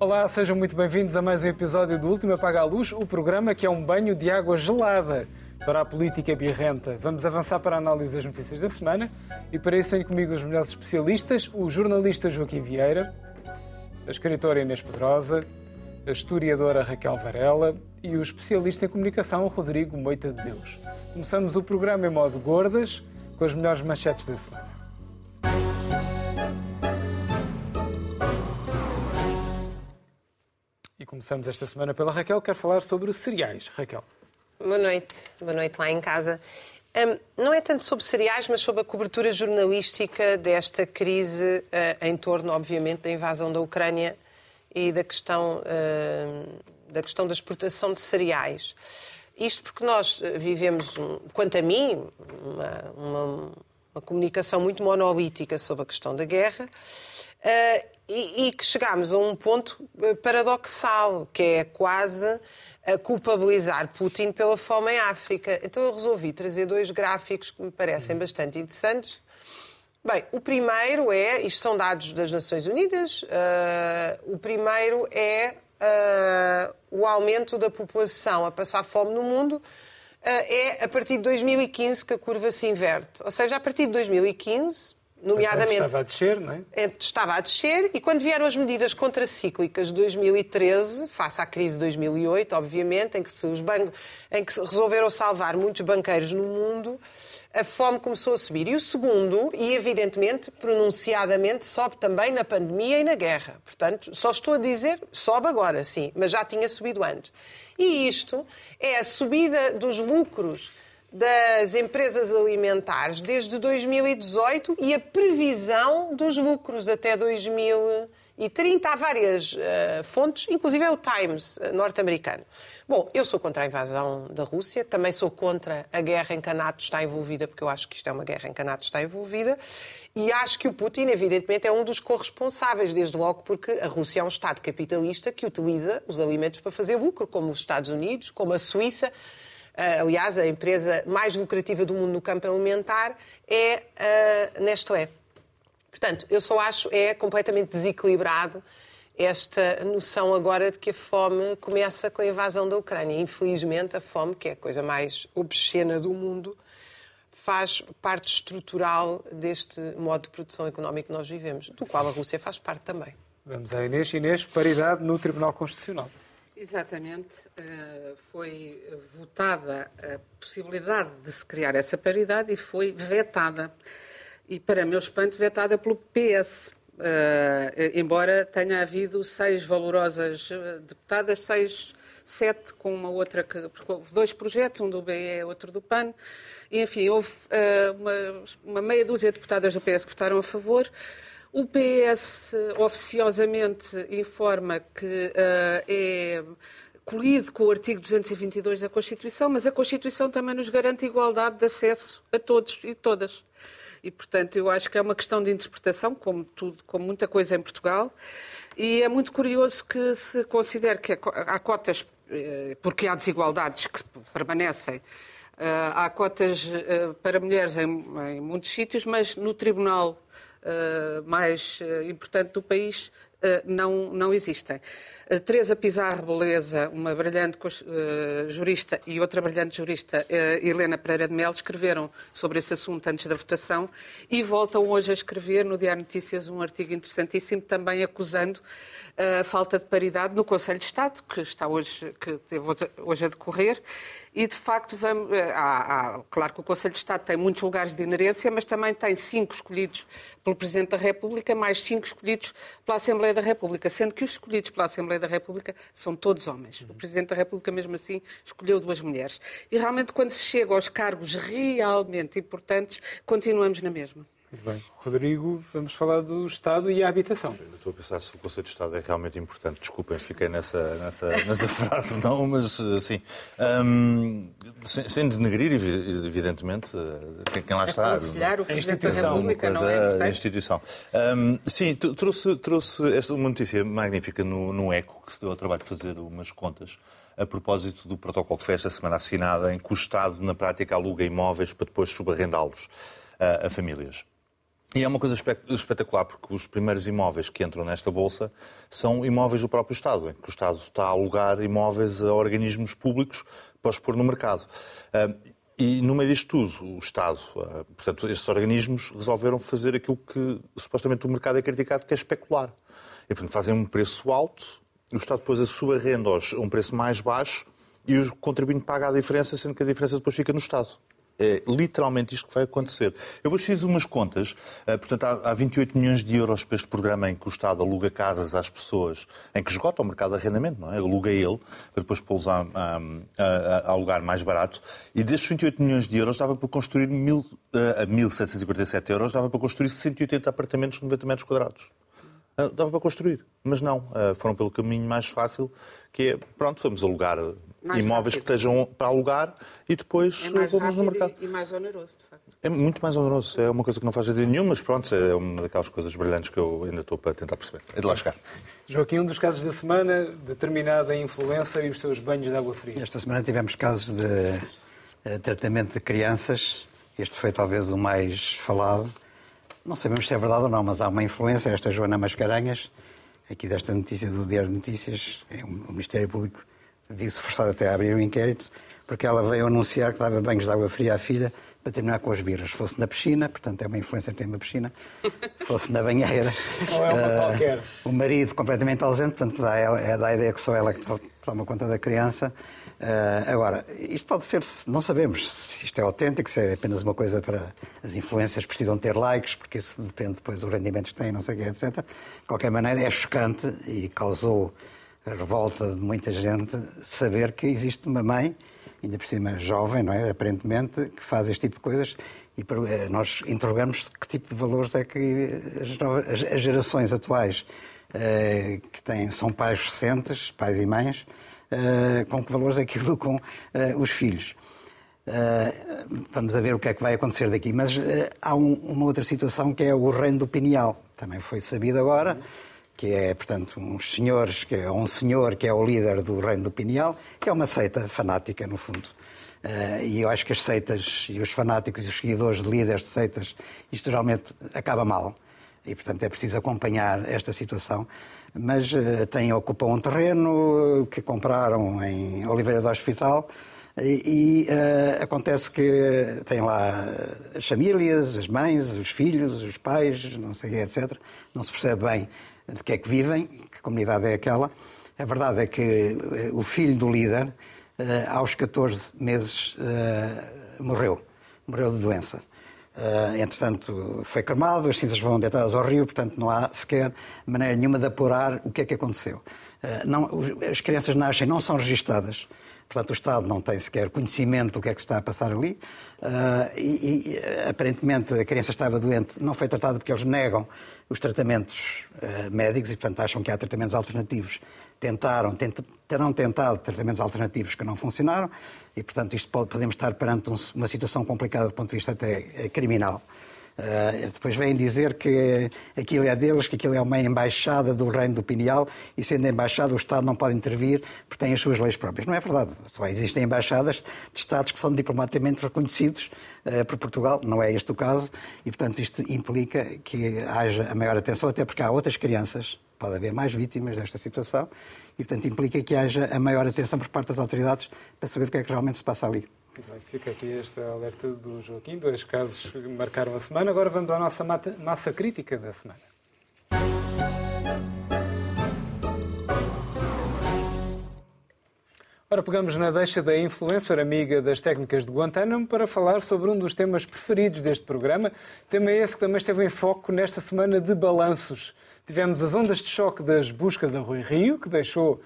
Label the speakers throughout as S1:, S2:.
S1: Olá, sejam muito bem-vindos a mais um episódio do Último Apaga a Luz, o programa que é um banho de água gelada para a política birrenta. Vamos avançar para a análise das notícias da semana e para isso tenho comigo os melhores especialistas, o jornalista Joaquim Vieira, a escritora Inês Pedrosa, a historiadora Raquel Varela e o especialista em comunicação Rodrigo Moita de Deus. Começamos o programa em modo gordas, com as melhores manchetes da semana. E começamos esta semana pela Raquel, quer falar sobre cereais. Raquel.
S2: Boa noite, boa noite lá em casa. Um, não é tanto sobre cereais, mas sobre a cobertura jornalística desta crise uh, em torno, obviamente, da invasão da Ucrânia e da questão, uh, da questão da exportação de cereais. Isto porque nós eh, vivemos, quanto a mim, uma, uma, uma comunicação muito monolítica sobre a questão da guerra. Uh, e, que chegámos a um ponto paradoxal, que é quase a culpabilizar Putin pela fome em África. Então eu resolvi trazer dois gráficos que me parecem bastante interessantes. Bem, o primeiro é, isto são dados das Nações Unidas, uh, o primeiro é uh, o aumento da população a passar fome no mundo, uh, é a partir de 2015 que a curva se inverte. Ou seja, a partir de 2015, nomeadamente.
S1: Estava a descer, não é?
S2: é? Estava a descer, e quando vieram as medidas contracíclicas de 2013, face à crise de 2008, obviamente, em que, se os bancos, em que se resolveram salvar muitos banqueiros no mundo, a fome começou a subir. E o segundo, e evidentemente, pronunciadamente, sobe também na pandemia e na guerra. Portanto, só estou a dizer, sobe agora, sim, mas já tinha subido antes. E isto é a subida dos lucros das empresas alimentares desde 2018 e a previsão dos lucros até 2030. Há várias uh, fontes, inclusive é o Times uh, norte-americano. Bom, eu sou contra a invasão da Rússia, também sou contra a guerra em que a NATO está envolvida, porque eu acho que isto é uma guerra em que a NATO está envolvida, e acho que o Putin, evidentemente, é um dos corresponsáveis, desde logo porque a Rússia é um Estado capitalista que utiliza os alimentos para fazer lucro, como os Estados Unidos, como a Suíça. Uh, aliás, a empresa mais lucrativa do mundo no campo alimentar é a Nestlé. Portanto, eu só acho é completamente desequilibrado esta noção agora de que a fome começa com a invasão da Ucrânia. Infelizmente, a fome, que é a coisa mais obscena do mundo, faz parte estrutural deste modo de produção económico que nós vivemos, do qual a Rússia faz parte também.
S1: Vamos à Inês. Inês, paridade no Tribunal Constitucional.
S3: Exatamente. Eh, foi votada a possibilidade de se criar essa paridade e foi vetada. E, para meu espanto, vetada pelo PS, Uh, embora tenha havido seis valorosas eh, deputadas, seis, sete com uma outra que. Dois projetos, um do BE e outro do PAN. E, enfim, houve uma, uma, meia dúzia de deputadas do PS que votaram a favor. O PS oficiosamente informa que uh, é colhido com o artigo 222 da Constituição, mas a Constituição também nos garante igualdade de acesso a todos e todas. E, portanto, eu acho que é uma questão de interpretação, como tudo, como muita coisa em Portugal. E é muito curioso que se considere que há cotas, eh, porque há desigualdades que permanecem, eh, há cotas para mulheres em muitos sítios, mas no tribunal mais importante do país não, não existem. Teresa Pizarro Beleza, uma brilhante uh, jurista, e outra brilhante jurista, uh, Helena Pereira de Melo, escreveram sobre esse assunto antes da votação e voltam hoje a escrever no Diário Notícias um artigo interessantíssimo, também acusando a falta de paridade no Conselho de Estado, que está hoje, que teve hoje a decorrer, e de facto vamos, eh, há, há, claro que o Conselho de Estado tem muitos lugares de inerência, mas também tem cinco escolhidos pelo Presidente da República, mais cinco escolhidos pela Assembleia da República, sendo que os escolhidos pela Assembleia da República são todos homens. O Presidente da República, mesmo assim, escolheu duas mulheres. E realmente, quando se chega aos cargos realmente importantes, continuamos na mesma.
S1: Muito bem. Rodrigo, vamos falar do Estado e a habitação.
S4: Eu estou a pensar se o conceito de Estado é realmente importante. Desculpem, fiquei nessa, nessa, nessa frase, não, mas assim. Um, sem, sem denegrir, evidentemente, quem, quem lá está.
S3: Aconselhar o Presidente da República, não é?
S4: A instituição. Um, sim, trouxe, trouxe esta uma notícia magnífica no, no ECO, que se deu ao trabalho de fazer umas contas a propósito do protocolo que foi esta semana assinada, em que o Estado, na prática, aluga imóveis para depois subarrendá-los a, a famílias. E é uma coisa espetacular, porque os primeiros imóveis que entram nesta Bolsa são imóveis do próprio Estado, em que o Estado está a alugar imóveis a organismos públicos para os pôr no mercado. E no meio disto tudo, o Estado, portanto, estes organismos resolveram fazer aquilo que supostamente o mercado é criticado, que é especular. E, portanto, fazem um preço alto, o Estado depois a sua renda a um preço mais baixo e o contribuinte paga a diferença, sendo que a diferença depois fica no Estado. É literalmente isto que vai acontecer. Eu hoje fiz umas contas, eh, portanto, há 28 milhões de euros para este programa em que o Estado aluga casas às pessoas, em que esgota o mercado de arrendamento, não é? Aluga ele, para depois pô-los a, a, a, a, alugar mais barato. E destes 28 milhões de euros dava para construir mil, a 1.747 euros, dava para construir 180 apartamentos de 90 metros quadrados. Eh, dava para construir, mas não. Eh, foram pelo caminho mais fácil, que é, pronto, vamos alugar mais imóveis rápido. que estejam para alugar e depois
S3: é mais no mercado. E, mais oneroso, de facto.
S4: É muito mais oneroso. É uma coisa que não faz sentido nenhum, mas pronto, é uma daquelas coisas brilhantes que eu ainda estou para tentar perceber. É de lá chegar.
S1: Joaquim, um dos casos da semana, determinada influencer e os seus banhos de água fria.
S5: Esta semana tivemos casos de uh, tratamento de crianças. Este foi talvez o mais falado. Não sabemos se é verdade ou não, mas há uma influência, esta Joana Mascarenhas, aqui desta notícia do Diário de Notícias, é o Ministério Público viu-se forçado até a abrir um inquérito, porque ela veio anunciar que dava banhos de água fria à filha para terminar com as birras. Fosse na piscina, portanto é uma influência que tem uma piscina, fosse na banheira.
S1: Ou é uma uh, qualquer.
S5: O marido completamente ausente, portanto dá, ela, dá a ideia que só ela que toma conta da criança. Uh, agora, isto pode ser, não sabemos se isto é autêntico, se é apenas uma coisa para as influências precisam ter likes, porque isso depende depois dos rendimentos que têm, não sei o quê, etc. De qualquer maneira, é chocante e causou a revolta de muita gente saber que existe uma mãe, ainda por cima jovem, não é? Aparentemente, que faz este tipo de coisas e eh, nós interrogamos que tipo de valores é que as, as gerações atuais eh, que têm, são pais recentes, pais e mães, eh, com que valores é que educam os filhos. vamos a ver o que é que vai acontecer daqui. Mas há um, uma outra situação que é o reino do Pineal. Também foi sabido agora que é, portanto, uns senhores, que é um senhor que é o líder do Reino do Pineal, que é uma seita fanática, no fundo. Uh, e eu acho que as seitas e os fanáticos e os seguidores de líderes de seitas, isto geralmente acaba mal. E, portanto, é preciso acompanhar esta situação. Mas uh, têm, ocupam um terreno que compraram em Oliveira do Hospital e, e uh, acontece que tem lá as famílias, as mães, os filhos, os pais, não sei etc. Não se percebe bem de que é que vivem, que comunidade é aquela. A verdade é que eh, o filho do líder, eh, aos 14 meses, eh, morreu. Morreu de doença. Entretanto, foi cremado, as cinzas vão deitadas ao rio, portanto não há sequer maneira nenhuma de apurar o que é que aconteceu. Não, as crianças nascem, não são registadas, portanto o Estado não tem sequer conhecimento do que é que está a passar ali. e, e aparentemente a criança estava doente, não foi tratada porque eles negam os tratamentos uh, médicos e, portanto, acham que há tratamentos alternativos. Tentaram, tent, terão tentado tratamentos alternativos que não funcionaram e, portanto, isto pode, podemos estar perante um, uma situação complicada do ponto de vista até eh, criminal. Uh, depois vêm dizer que aquilo é deles, que aquilo é uma embaixada do reino do Pineal e, sendo embaixada, o Estado não pode intervir porque tem as suas leis próprias. Não é verdade. Só existem embaixadas de Estados que são diplomaticamente reconhecidos uh, por Portugal. Não é este o caso e, portanto, isto implica que haja a maior atenção, até porque há outras crianças, pode haver mais vítimas desta situação e, portanto, implica que haja a maior atenção por parte das autoridades para saber o que é que realmente se passa ali.
S1: Bem, fica aqui esta alerta do Joaquim, dois casos que marcaram a semana. Agora vamos à nossa massa crítica da semana. Ora, pegamos na deixa da influencer amiga das técnicas de Guantánamo para falar sobre um dos temas preferidos deste programa. Tema esse que também esteve em foco nesta semana de balanços. Tivemos as ondas de choque das buscas a Rui Rio, que deixou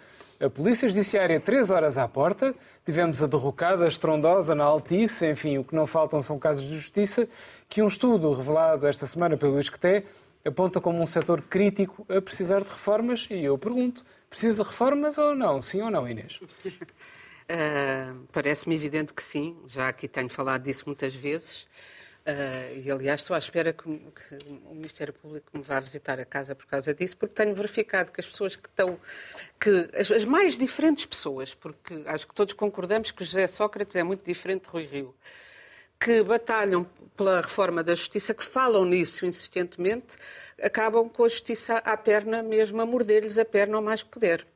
S1: a Polícia Judiciária três horas à porta, tivemos a derrocada estrondosa na Altice, enfim, o que não faltam são casos de justiça, que um estudo revelado esta semana pelo ISCTE aponta como um setor crítico a precisar de reformas, e eu pergunto, precisa de reformas ou não? Sim ou não, Inês?
S3: Uh, Parece-me evidente que sim, já aqui tenho falado disso muitas vezes. Uh, e, aliás, estou à espera que, que, o Ministério Público me vá visitar a casa por causa disso, porque tenho verificado que as pessoas que estão. que as, as, mais diferentes pessoas, porque acho que todos concordamos que José Sócrates é muito diferente de Rui Rio, que batalham pela reforma da justiça, que falam nisso insistentemente, acabam com a justiça à perna mesmo a morder-lhes a perna ao mais que puder.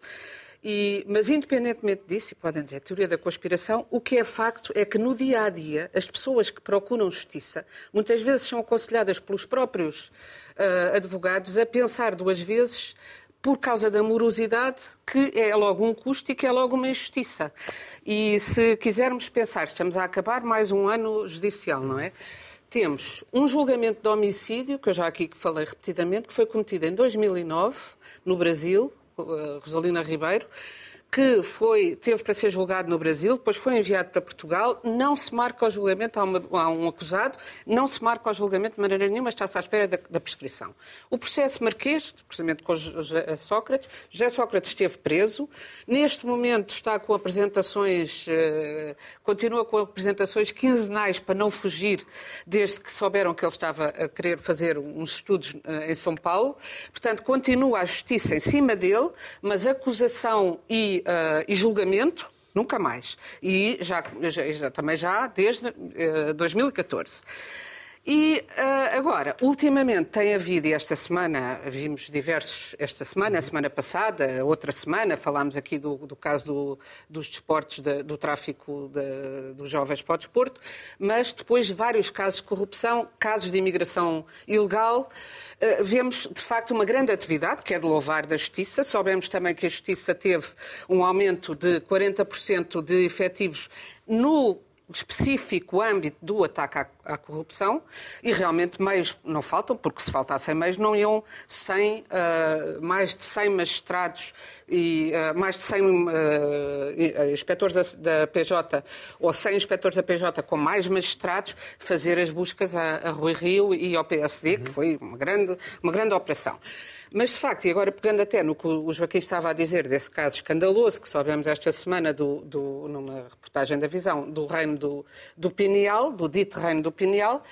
S3: E, mas, independentemente disso, e podem dizer teoria da conspiração, o que é facto é que no dia a dia as pessoas que procuram justiça muitas vezes são aconselhadas pelos próprios uh, advogados a pensar duas vezes por causa da morosidade, que é logo um custo e que é logo uma injustiça. E se quisermos pensar, estamos a acabar mais um ano judicial, não é? Temos um julgamento de homicídio, que eu já aqui falei repetidamente, que foi cometido em 2009, no Brasil, Rosalina Ribeiro, que foi, teve para ser julgado no Brasil, depois foi enviado para Portugal, não se marca o julgamento, há, uma, há um acusado, não se marca o julgamento de maneira nenhuma, está-se à espera da, da, prescrição. O processo marquês, precisamente com José Sócrates, José Sócrates esteve preso, neste momento está com apresentações, eh, continua com apresentações quinzenais para não fugir, desde que souberam que ele estava a querer fazer uns estudos eh, em São Paulo, portanto continua a justiça em cima dele, mas acusação e uh, e julgamento, nunca mais. E já, já também já desde uh, eh, 2014. E uh, agora, ultimamente tem havido, e esta semana, vimos diversos, esta semana, a semana passada, outra semana, falámos aqui do, do caso do, dos desportos, de, do tráfico de, dos jovens para o desporto, mas depois vários casos de corrupção, casos de imigração ilegal. Uh, vemos, de facto, uma grande atividade, que é de louvar da Justiça. Soubemos também que a Justiça teve um aumento de 40% de efetivos no específico âmbito do ataque à, à, corrupção e realmente meios não faltam, porque se faltassem meios não iam 100, uh, ah, mais de 100 magistrados e uh, mais de 100 uh, inspectores da, da, PJ ou 100 inspectores da PJ com mais magistrados fazer as buscas a, a Rui Rio e ao PSD, uhum. que foi uma grande, uma grande operação. Mas, de facto, e agora pegando até no que o Joaquim estava a dizer desse caso escandaloso que soubemos esta semana do, do, numa reportagem da Visão do reino do, do Pineal, do dito reino do Pineal,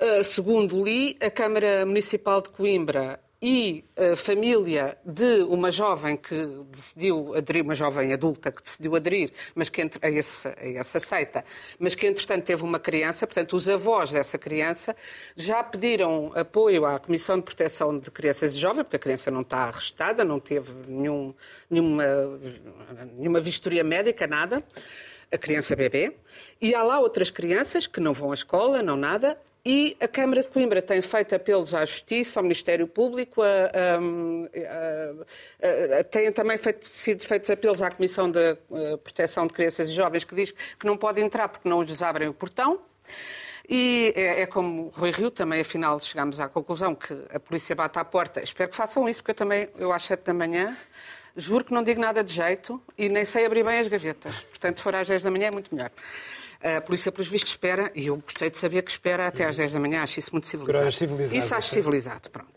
S3: uh, segundo li, a Câmara Municipal de Coimbra e a família de uma jovem que decidiu aderir, uma jovem adulta que decidiu aderir mas que entre, a, esse, a essa seita, mas que entretanto teve uma criança, portanto os avós dessa criança já pediram apoio à Comissão de Proteção de Crianças e Jovens, porque a criança não está arrestada, não teve nenhum, nenhuma, nenhuma vistoria médica, nada, a criança bebê, e há lá outras crianças que não vão à escola, não nada, e a Câmara de Coimbra tem feito apelos à Justiça, ao Ministério Público, a, a, a, tem também feito, sido feitos apelos à Comissão de Proteção de Crianças e Jovens, que diz que não pode entrar porque não lhes abrem o portão. E é, é, como Rui Rio, também afinal chegámos à conclusão que a polícia bate à porta. Espero que façam isso, porque eu também, eu às sete da manhã, juro que não digo nada de jeito e nem sei abrir bem as gavetas. Portanto, se for às 10 da manhã é muito melhor. A polícia, pelos vistos, espera, e eu gostei de saber que espera até às 10 da manhã, acho isso muito civilizado.
S1: civilizado
S3: isso acho civilizado, pronto.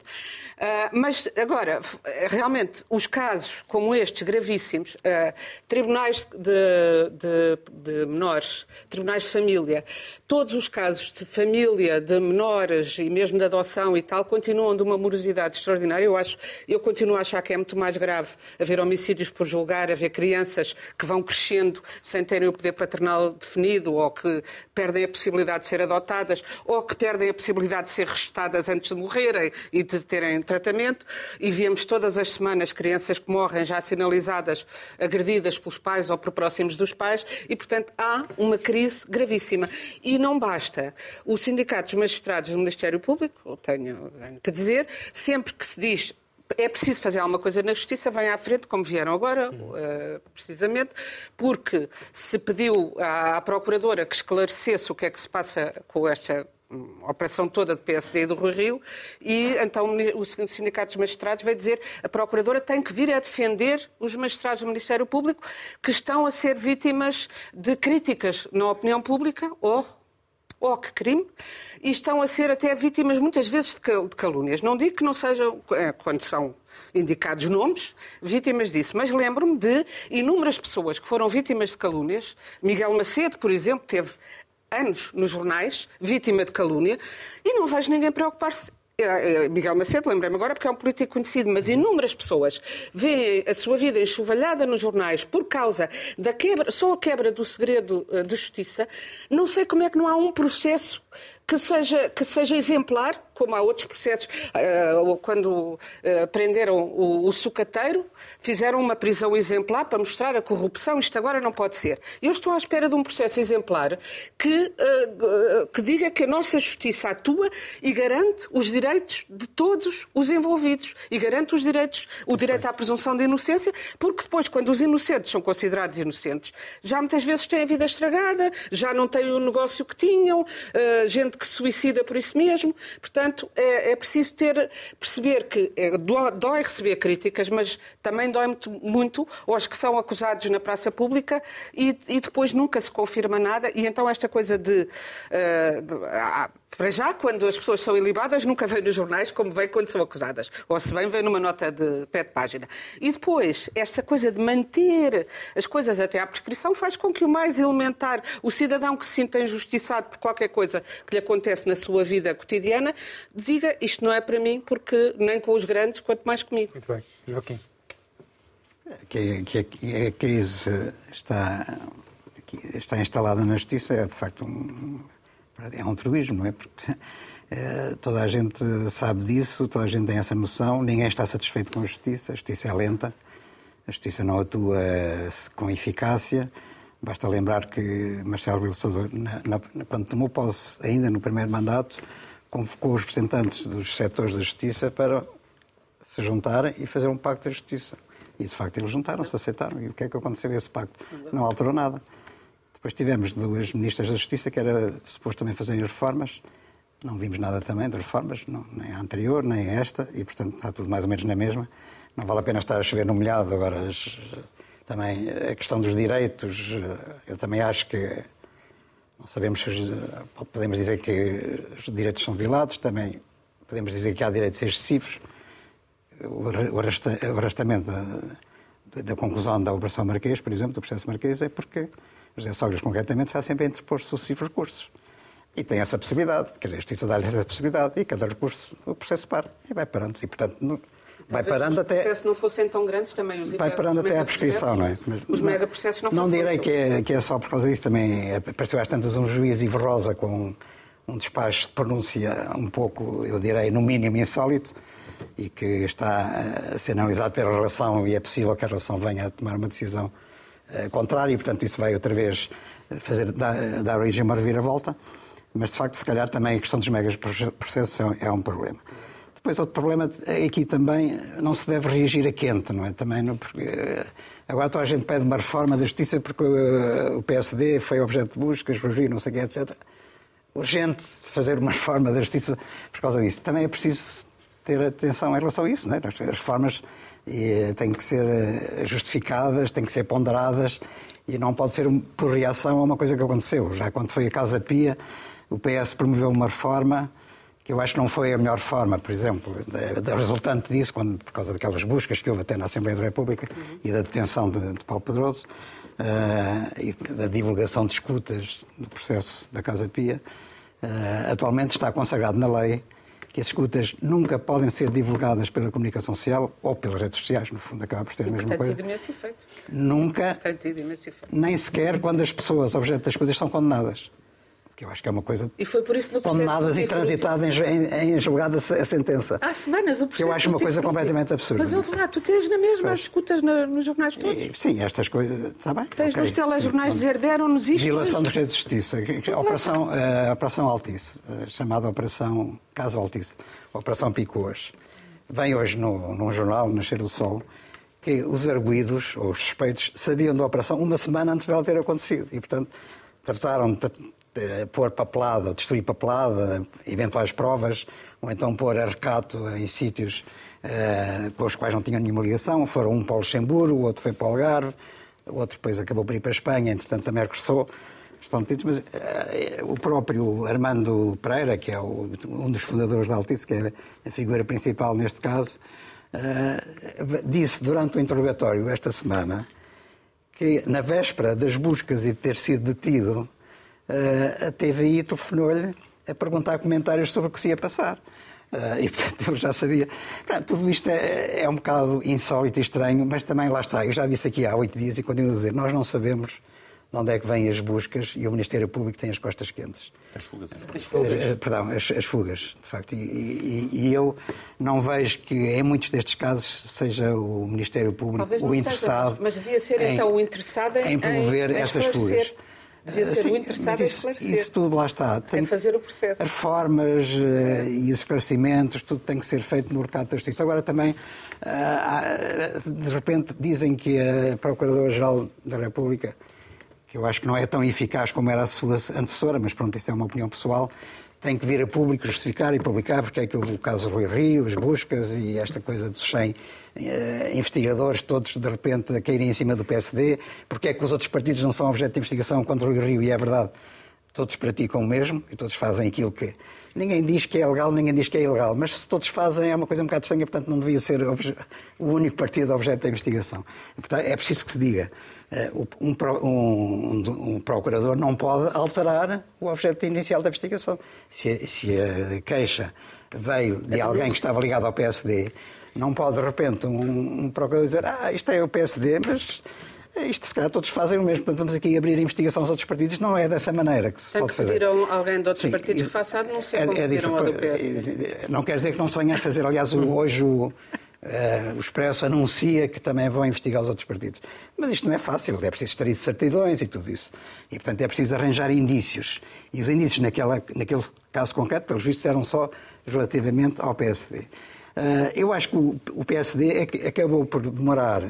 S3: Uh, mas, agora, realmente, os casos como estes, gravíssimos, uh, tribunais de, de, de, menores, tribunais de família, todos os casos de família, de menores e mesmo de adoção e tal, continuam de uma morosidade extraordinária. Eu, acho, eu continuo a achar que é muito mais grave haver homicídios por julgar, haver crianças que vão crescendo sem terem o poder paternal definido, ou que perdem a possibilidade de ser adotadas, ou que perdem a possibilidade de ser registadas antes de morrerem e de terem tratamento e vemos todas as semanas crianças que morrem já sinalizadas, agredidas pelos pais ou por próximos dos pais e, portanto, há uma crise gravíssima. E não basta. O Sindicato dos Magistrados do Ministério Público, tenho, que dizer, sempre que se diz é preciso fazer alguma coisa na Justiça, vem à frente, como vieram agora, uh, precisamente, porque se pediu à Procuradora que esclarecesse o que é que se passa com esta a operação toda do PSD e do Rui Rio, e então o Sindicato dos Magistrados veio dizer a Procuradora tem que vir a defender os magistrados do Ministério Público que estão a ser vítimas de críticas na opinião pública ou oh, que crime, e estão a ser até vítimas muitas vezes de calúnias. Não digo que não sejam, eh, quando são indicados nomes, vítimas disso, mas lembro-me de inúmeras pessoas que foram vítimas de calúnias. Miguel Macedo, por exemplo, teve anos nos jornais, vítima de calúnia, e não vejo ninguém preocupar-se eh, Miguel Macedo, lembrei-me agora porque é um político conhecido, mas inúmeras pessoas veem a sua vida enxovalhada nos jornais por causa da quebra, só a quebra do segredo eh, de justiça. Não sei como é que não há um processo que seja, que seja exemplar, como há outros processos. Uh, quando uh, prenderam o, o, sucateiro, fizeram uma prisão exemplar para mostrar a corrupção. Isto agora não pode ser. Eu estou à espera de um processo exemplar que, uh, que diga que a nossa justiça atua e garante os direitos de todos os envolvidos. E garante os direitos, o direito à presunção de inocência, porque depois, quando os inocentes são considerados inocentes, já muitas vezes têm a vida estragada, já não têm o negócio que tinham, gente que se suicida por isso mesmo. Portanto, é, é preciso ter, perceber que é, dói receber críticas, mas também dói muito, muito aos que são acusados na praça pública e, e depois nunca se confirma nada. E então esta coisa de. Uh, para já, quando as pessoas são ilibadas, nunca vem nos jornais como vem quando são acusadas. Ou se vem, vem numa nota de pé de página. E depois, esta coisa de manter as coisas até à prescrição faz com que o mais elementar, o cidadão que se sinta injustiçado por qualquer coisa que lhe acontece na sua vida cotidiana, diga isto não é para mim, porque nem com os grandes, quanto mais comigo.
S1: Muito bem. Joaquim.
S5: Que, que a crise está, está instalada na justiça é, de facto, um é um truísmo, não é? Porque eh, toda a gente sabe disso, toda a gente tem essa noção, ninguém está satisfeito com a justiça, a justiça é lenta, a justiça não atua com eficácia. Basta lembrar que Marcelo Rebelo Sousa, quando tomou posse, ainda no primeiro mandato, convocou os representantes dos setores da justiça para se juntarem e fazer um pacto da justiça. E, de facto, eles juntaram-se, aceitaram. E o que é que aconteceu esse pacto? Não alterou nada. Depois tivemos duas ministras da Justiça que era suposto também fazerem reformas. Não vimos nada também de reformas, não, nem a anterior, nem esta, e portanto está tudo mais ou menos na mesma. Não vale a pena estar a chover no molhado. Agora, as, também a questão dos direitos, eu também acho que não sabemos se podemos dizer que os direitos são violados, também podemos dizer que há direitos excessivos. O arrastamento da, da conclusão da Operação Marquês, por exemplo, do processo Marquês, é porque José Sócrates, concretamente, está sempre a interpor sucessivos recursos. E tem essa possibilidade, quer dizer, a Justiça dá-lhe essa possibilidade, e cada recurso, o processo para, e vai parando. E, portanto, no, vai parando até.
S3: Os processos não fossem tão grandes também. Os
S5: vai parando até à prescrição, não é?
S3: Mas, os megaprocessos não
S5: Não direi que é, que é só por causa disso, também apareceu às tantas um juiz Iverrosa com um despacho de pronúncia um pouco, eu direi, no mínimo insólito, e que está a ser analisado pela relação, e é possível que a relação venha a tomar uma decisão eh, contrário, e portanto isso vai outra vez fazer, dar, dar origem a uma reviravolta, mas de facto, se calhar também a questão dos megas processos é, é um problema. Depois, outro problema aqui também não se deve reagir a quente, não é? Também não, porque eh, agora toda a gente pede uma reforma da justiça porque eh, o PSD foi objeto de buscas, Rui, não sei o que, etc. Urgente fazer uma reforma da justiça por causa disso. Também é preciso ter atenção em relação a isso, não é? As reformas e têm que ser eh, justificadas, têm que ser ponderadas e não pode ser por reação a uma coisa que aconteceu. Já quando foi a Casa Pia, o PS promoveu uma reforma que eu acho que não foi a melhor forma, por exemplo, resultante disso, quando, por causa daquelas buscas que houve até na Assembleia da República uhum. e da detenção de, de Paulo Pedroso uh, e da divulgação de escutas do processo da Casa Pia, uh, atualmente está consagrado na lei que as escutas nunca podem ser divulgadas pela comunicação social ou pelas redes sociais, no fundo acaba por ser a mesma coisa.
S3: efeito.
S5: Nunca, nem sequer quando as pessoas objeto das coisas são condenadas. Que eu acho que é uma coisa
S3: e foi por isso no
S5: condenadas e transitadas em, em, julgada a sentença.
S3: Há semanas o
S5: Que eu acho uma coisa completamente absurda.
S3: Mas ouve lá, tu tens na mesma pois. as escutas no, nos jornais todos. E,
S5: sim, estas coisas, está bem.
S3: Tens okay, nos telejornais dizer deram-nos isto.
S5: Violação das redes de justiça. A operação, a Operação Altice, chamada Operação Caso Altice, Operação Picoas. Vem hoje no, num jornal, Nascer do Sol, que os arguídos, ou os suspeitos, sabiam da operação uma semana antes dela ter acontecido. E, portanto, trataram de pôr papelada, destruir papelada, eventuais provas, ou então pôr a recato em sítios uh, com os quais não tinham nenhuma ligação. Foram um para o Luxemburgo, o outro foi para o Algarve, o outro depois acabou por ir para a Espanha, entretanto também regressou. Estão detidos, mas uh, o próprio Armando Pereira, que é o, um dos fundadores da Altice, que é a figura principal neste caso, uh, disse durante o interrogatório esta semana que na véspera das buscas e de ter sido detido, a TVI telefonou-lhe a perguntar comentários sobre o que se ia passar. Uh, e, portanto, ele já sabia. Pronto, tudo isto é, é, um bocado insólito e estranho, mas também lá está. Eu já disse aqui há oito dias e continuo a dizer: nós não sabemos de onde é que vêm as buscas e o Ministério Público tem as costas quentes.
S4: As fugas.
S5: As fugas. Uh, perdão, as, as, fugas, de facto. E, e, e, eu não vejo que em muitos destes casos seja o Ministério Público o interessado.
S3: Seja, mas devia ser
S5: em,
S3: então o interessado em,
S5: em promover
S3: em,
S5: essas fugas.
S3: Devia ser Sim, o interessado
S5: isso,
S3: em esclarecer.
S5: Isso tudo lá está.
S3: Tem, fazer o processo.
S5: As reformas uh, e os esclarecimentos, tudo tem que ser feito no mercado da justiça. Agora também, uh, de repente, dizem que a Procuradora-Geral da República, que eu acho que não é tão eficaz como era a sua antecessora, mas pronto, isso é uma opinião pessoal, tem que vir a público justificar e publicar porque é que houve o caso Rui Rio, as buscas e esta coisa dos 100 eh, investigadores todos de repente a caírem em cima do PSD, porque é que os outros partidos não são objeto de investigação contra o Rio e é verdade. Todos praticam o mesmo e todos fazem aquilo que. Ninguém diz que é legal, ninguém diz que é ilegal, mas se todos fazem é uma coisa um bocado estranha, portanto não devia ser o único partido objeto da investigação. Portanto, é preciso que se diga. Eh, um, um, um, procurador não pode alterar o objeto inicial da investigação. Se, se a queixa veio de alguém que estava ligado ao PSD, não pode, de repente, um, um procurador dizer ah, isto é o PSD, mas isto se calhar todos fazem o mesmo. Portanto, vamos aqui abrir a investigação aos outros partidos. Não é dessa maneira que se
S3: Tanto
S5: pode fazer.
S3: pediram alguém de outros Sim, partidos que faça a denúncia, é, como é pediram a do PS.
S5: Não quer dizer que não se venha a fazer. Aliás, hoje o, Uh, o Expresso anuncia que também vão investigar os outros partidos. Mas isto não é fácil, é preciso extrair certidões e tudo isso. E, portanto, é preciso arranjar indícios. E os indícios, naquela, naquele caso concreto, pelos vistos, eram só relativamente ao PSD. Uh, eu acho que o, PSD é acabou por demorar.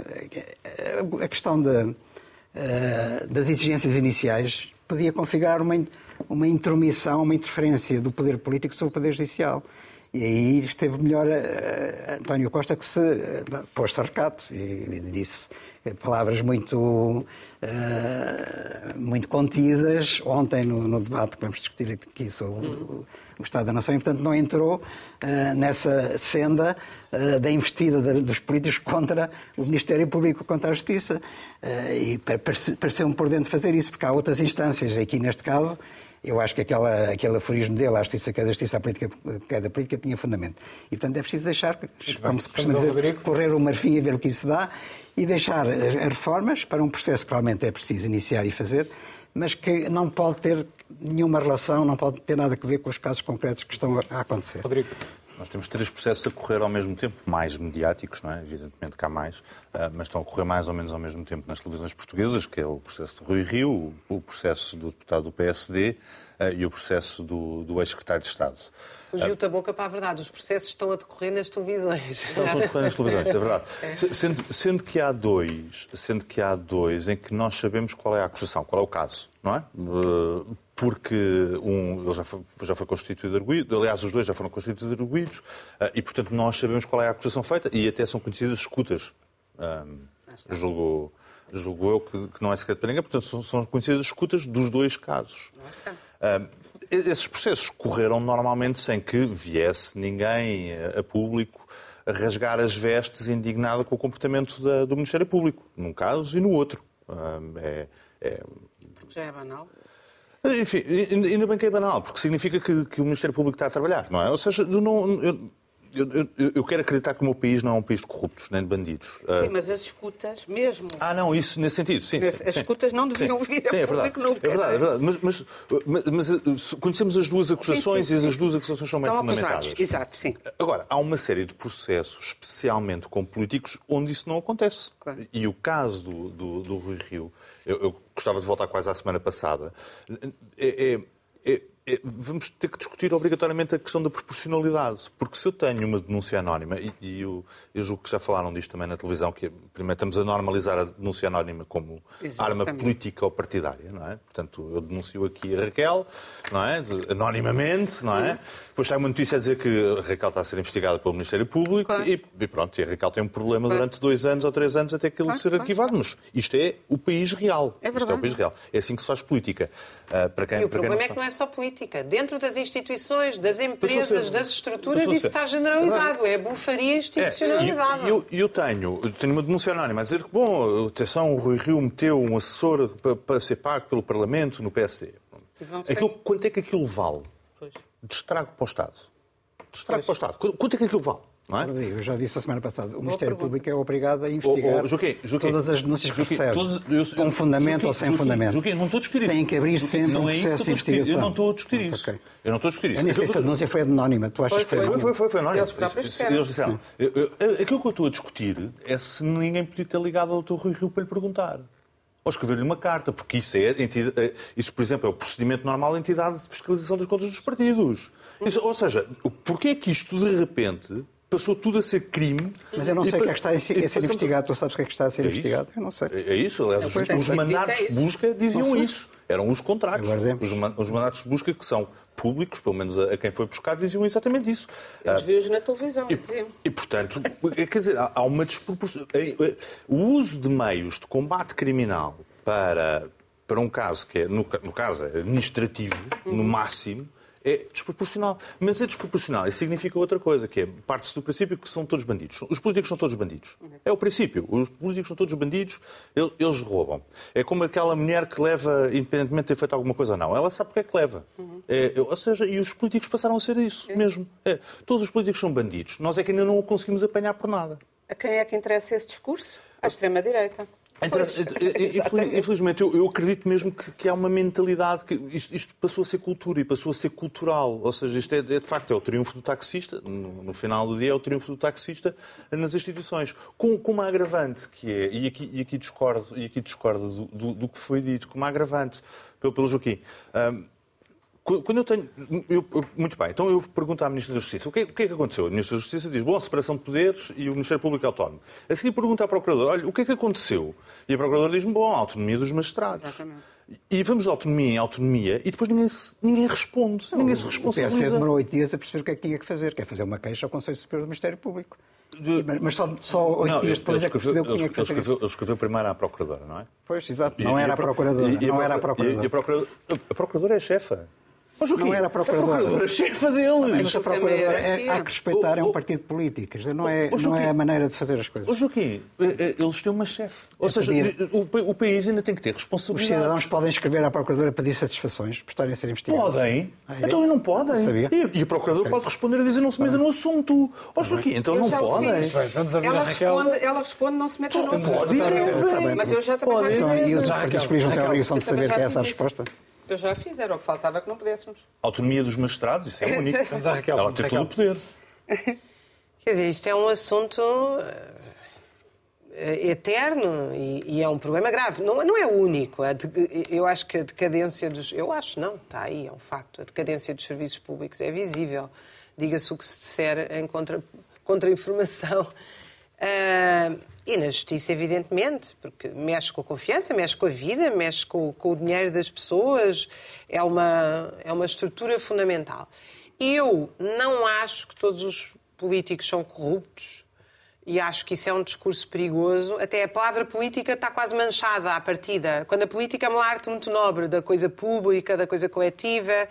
S5: A questão da, uh, das exigências iniciais podia configurar uma, uma intromissão, uma interferência do poder político sobre o poder judicial. E aí esteve melhor uh, António Costa que se pôs-se a recato e, disse palavras muito, muito contidas ontem no, no, debate que vamos discutir aqui sobre o, o Estado da Nação e, portanto, não entrou uh, nessa senda uh, da investida de, dos políticos contra o Ministério Público, contra a Justiça. Uh, e pareceu-me por dentro fazer isso, porque há outras instâncias, aqui neste caso, eu acho que aquela, aquele aforismo dele, a justiça que é justiça, a política que é política, tinha fundamento. E, portanto, é preciso deixar, como se costuma dizer, correr o marfim e ver o que isso dá e deixar as reformas para um processo que realmente é preciso iniciar e fazer, mas que não pode ter nenhuma relação, não pode ter nada a ver com os casos concretos que estão a acontecer.
S1: Rodrigo.
S4: Nós temos três processos a correr ao mesmo tempo, mais mediáticos, não é? evidentemente que há mais, ah, mas estão a correr mais ou menos ao mesmo tempo nas televisões portuguesas, que é o processo de Rui Rio, o processo do deputado do PSD e o processo do, do ex-secretário de Estado.
S2: Fugiu-te a boca para a verdade. Os processos estão a decorrer nas televisões.
S4: Estão, a decorrer nas televisões, é verdade. É. Sendo, sendo, que há dois, sendo que há dois em que nós sabemos qual é a acusação, qual é o caso, não é? Ah, porque um ele já foi, já foi constituído arguído, aliás, os dois já foram constituídos arguídos, ah, e, portanto, nós sabemos qual é a acusação feita e até são conhecidas escutas. Um, julgo, julgo eu que, que, não é segredo para ninguém, portanto, são, são conhecidas escutas dos dois casos. Um, esses processos correram normalmente sem que viesse ninguém a público a rasgar as vestes indignado com o comportamento da, do Ministério Público, num caso e no outro. É,
S3: é... Já é banal.
S4: Enfim, ainda bem que é banal, porque significa que, que o Ministério Público está a trabalhar, não é? Ou seja, não, eu, eu, eu, eu, quero acreditar que o meu país não é um país de corruptos nem de bandidos.
S3: Sim, uh... mas as escutas mesmo.
S4: Ah, não, isso nesse sentido, sim.
S3: As,
S4: sim,
S3: as escutas não deviam sim, vir sim, é verdade, nunca.
S4: É verdade, é verdade. Mas, mas, mas, conhecemos as duas acusações sim, sim, e as duas acusações são bem fundamentadas.
S3: Exato, sim.
S4: Agora, há uma série de processos, especialmente com políticos, onde isso não acontece. Claro. E o caso do, do, do Rui Rio, eu, eu, gostava de voltar quase à semana passada, é, é, é é, vamos ter que discutir obrigatoriamente a questão da proporcionalidade. Porque se eu tenho uma denúncia anónima, e, e eu, eu julgo que já falaram disto também na televisão, que primeiro estamos a normalizar a denúncia anónima como Exatamente. arma política ou partidária, não é? Portanto, eu denuncio aqui a Raquel, não é? Anonimamente, não é? Depois sai uma notícia a dizer que a Raquel está a ser investigada pelo Ministério Público claro. e, e, pronto, e a Raquel tem um problema claro. durante dois anos ou três anos até aquilo claro, ser arquivado. Mas isto é o país real.
S3: É
S4: isto é o país real. É assim que se faz política.
S2: Uh, para quem, e o para problema quem é que não é só política. Dentro das instituições, das empresas, das estruturas, isso está generalizado. É bufaria institucionalizada.
S4: É, eu, eu, tenho, eu tenho uma denúncia anónima a dizer que, bom, atenção, o Rui Rio meteu um assessor para, para ser pago pelo Parlamento no PSD. Aquilo, quanto é que aquilo vale? Pois. De estrago para o Estado. Extrato para o Estado. Quanto é que aquilo vale? Não é?
S5: Eu já disse a semana passada, o Ministério Público é obrigado a investigar
S4: Oh, oh, Joaquim, Joaquim,
S5: todas as denúncias que
S4: Joaquim,
S5: recebe,
S4: todos- eu-
S5: com fundamento ou sem fundamento.
S4: Joaquim, não estou a discutir isso.
S5: Tem que abrir sempre
S4: não
S5: um
S4: é
S5: processo de
S4: a discutir.
S5: investigação.
S4: Eu não estou a discutir isso.
S5: ok.
S4: Eu não estou a discutir isso.
S5: Eu nem sei se a denúncia foi anónima. Tu achas
S3: Foi,
S5: que foi
S3: foi.
S4: Foi,
S5: anónima?
S4: foi, foi, foi anónimo.
S3: Eles disseram.
S4: Eles disseram. Eu- eu- Aquilo que eu estou a discutir é se ninguém podia ter ligado ao Dr. Rui Rio para lhe perguntar. Ou escrever-lhe uma carta, porque isso é, é- isso, por exemplo, é o procedimento normal da entidade de fiscalização das contas dos partidos. Isso- ou seja, porquê é que isto, de repente, passou tudo a ser crime?
S5: Mas eu não sei o que é que está a ser investigado. Tu sabes o que é que está a ser
S4: É isso?
S5: investigado? Eu não sei.
S4: É é isso, aliás, os,
S3: é.
S4: mandatos
S3: É
S4: de busca diziam isso. Eram os contratos. Os, man- os mandatos de busca que são públicos, pelo menos a, a quem foi buscar, diziam exatamente isso.
S3: Eu
S4: Ah,
S3: vi-os na televisão e diziam.
S4: e, portanto, quer dizer, há há uma desproporção. O uso de meios de combate criminal para, para um caso que é, no, no caso, é administrativo, no máximo, é desproporcional. Mas é desproporcional. Isso significa outra coisa, que é parte-se do princípio que são todos bandidos. Os políticos são todos bandidos. É o princípio. Os políticos são todos bandidos, el- eles roubam. É como aquela mulher que leva, independentemente de ter feito alguma coisa ou não, ela sabe porque é que leva. É, ou seja, e os políticos passaram a ser isso mesmo. É, todos os políticos são bandidos. Nós é que ainda não o conseguimos apanhar por nada.
S3: A quem é que interessa esse discurso? À extrema-direita. Pois.
S4: Infelizmente, eu, eu acredito mesmo que, que há uma mentalidade que isto, isto passou a ser cultura e passou a ser cultural. Ou seja, isto é, é, de facto é o triunfo do taxista, no, no final do dia é o triunfo do taxista nas instituições. Com, com uma agravante que é, e aqui, e aqui discordo, e aqui discordo do, do- do que foi dito, com uma agravante pelo, pelo Joaquim. Qu- quando eu tenho. eu- muito bem, então eu pergunto à Ministra da Justiça o que, é- o que é que aconteceu? A Ministra da Justiça diz: bom, separação de poderes e o Ministério Público é autónomo. A seguir pergunta à Procuradora: olha, o que é que aconteceu? E a Procuradora diz-me: bom, a autonomia dos magistrados.
S3: Exatamente.
S4: E vamos de autonomia em autonomia e depois ninguém, se- ninguém responde, ninguém se
S5: O PSC
S4: responsabiliza.
S5: demorou oito dias a perceber o que é que tinha que fazer, que é fazer uma queixa ao Conselho Superior do Ministério Público.
S4: De-
S5: Mas, só, só oito
S4: Não,
S5: dias
S4: ele,
S5: depois
S4: ele
S5: é que
S4: escreveu,
S5: percebeu que
S4: ele
S5: tinha que fazer
S4: escreveu,
S5: isso.
S4: ele escreveu primeiro à Procuradora, não é?
S5: Pois, exato.
S4: E-
S5: Não
S4: e
S5: era a Procuradora.
S4: e- e
S5: Não era a
S4: Procura-
S5: Procuradora.
S4: E, a, Procuradora, a Procuradora é a chefa. Mas o quê?
S5: Não era a Procuradora.
S4: A Procuradora é chefa deles.
S5: Mas a Procuradora é, há que respeitar, é
S4: O-
S5: um
S4: o-
S5: partido político. Não é,
S4: o
S5: não é a maneira de fazer as coisas.
S4: Ô Joaquim, eh, eh, eles têm uma chefe. Ou
S5: É
S4: seja, o, pa- o país ainda tem que ter
S5: Os
S4: responsabilidade.
S5: cidadãos podem escrever à Procuradora pedir satisfações por estarem a ser investigados.
S4: Podem?
S5: Ah, é?
S4: Então não podem.
S5: Não sabia.
S4: E, e o procurador pode responder a dizer não se meta no assunto. Ó Joaquim, então não
S3: o
S4: podem.
S1: Bem, vamos ouvir
S3: ela, responde, ela responde, não se meta no
S4: Pode
S3: assunto.
S4: e
S5: Tá tá.
S3: Mas eu já também
S4: Pode.
S3: já
S5: Então, e
S1: Já,
S5: partidos políticos não têm a obrigação de saber que é essa a resposta?
S3: Eu já fiz, era o que faltava que não pudéssemos.
S4: Autonomia dos magistrados, isso é único.
S1: Raquel.
S4: Ela tem todo o poder.
S2: Quer dizer, isto é um assunto eh, eterno e, e é um problema grave. Não, não é o único. A de- eu acho que a decadência dos. Eu acho, não, está aí, é um facto. A decadência dos serviços públicos é visível. Diga-se o que se disser em contra- contra-informação. Ah, e na justiça, evidentemente, porque mexe com a confiança, mexe com a vida, mexe com, com o dinheiro das pessoas, é uma, é uma estrutura fundamental. Eu não acho que todos os políticos são corruptos e acho que isso é um discurso perigoso. Até a palavra política está quase manchada à partida. Quando a política é uma arte muito nobre da coisa pública, da coisa coletiva.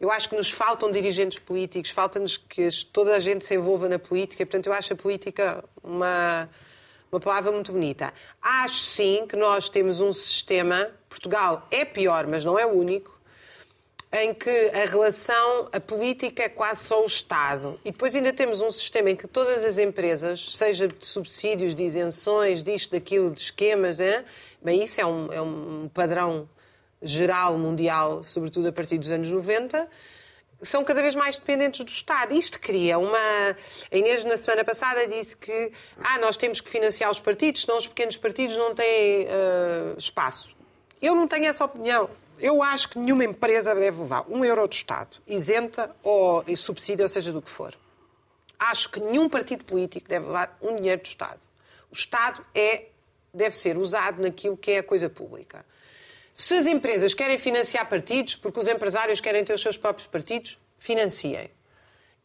S2: Eu acho que nos faltam dirigentes políticos, falta-nos que toda a gente se envolva na política. Portanto, eu acho a política uma, uma palavra muito bonita. Acho sim que nós temos um sistema, Portugal é pior, mas não é o único, em que a relação, a política é quase só o Estado. E depois ainda temos um sistema em que todas as empresas, seja de subsídios, de isenções, disto, daquilo, de esquemas, hein? bem, isso é um, é um padrão geral mundial, sobretudo a partir dos anos 90, são cada vez mais dependentes do Estado. Isto cria uma. A Inês, na semana passada, disse que ah, nós temos que financiar os partidos, senão os pequenos partidos não têm ah, espaço. Eu não tenho essa opinião. Eu acho que nenhuma empresa deve levar um euro do Estado, isenta ou subsídio, ou seja do que for. Acho que nenhum partido político deve levar um dinheiro do Estado. O Estado é, deve ser usado naquilo que é a coisa pública. Se as empresas querem financiar partidos, porque os empresários querem ter os seus próprios partidos, financiem.